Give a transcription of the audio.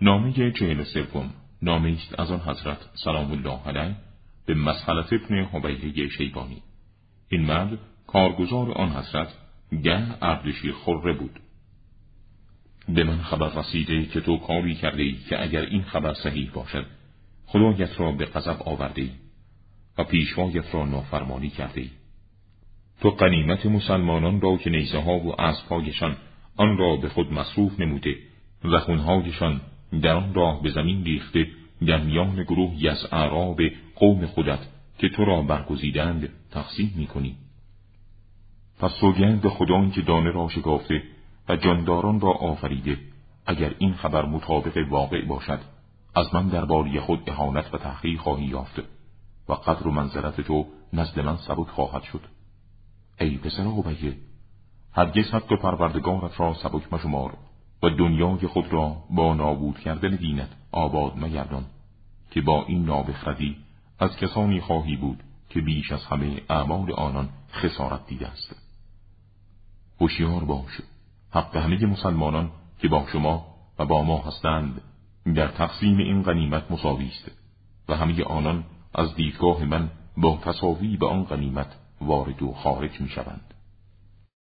نامه چهل سوم. نامه است از آن حضرت سلام الله علیه به مسحلت ابن حبیه شیبانی. این مرد کارگزار آن حضرت گه اردشیر خره بود. به من خبر رسیده که تو کاری کرده ای که اگر این خبر صحیح باشد خدایت را به غضب آورده ای و پیشوایت را نافرمانی کرده ای. تو قنیمت مسلمانان را که نیزه ها و اسبهایشان آن را به خود مصروف نموده و خونهایشان در آن راه به زمین ریخته در میان گروهی از اعراب قوم خودت که تو را برگزیدند تقسیم می‌کنی. پس سوگند به خدایی که دانه را شکافته و جانداران را آفریده. اگر این خبر مطابق واقع باشد از من درباره خود اهانت و تحقیق خواهی یافت و قدر و منزلت تو نزد من سبک خواهد شد. ای پسر عبیه هرگز حق پروردگارت را سبک مشمار. و دنیای خود را با نابود کردن دینت آباد مگردان که با این نابخردی از کسانی خواهی بود که بیش از همه اعمال آنان خسارت دیده است هوشیار باش حق همه مسلمانان که با شما و با ما هستند در تقسیم این غنیمت مساوی است و همه آنان از دیدگاه من با تصاوی به آن غنیمت وارد و خارج می شوند.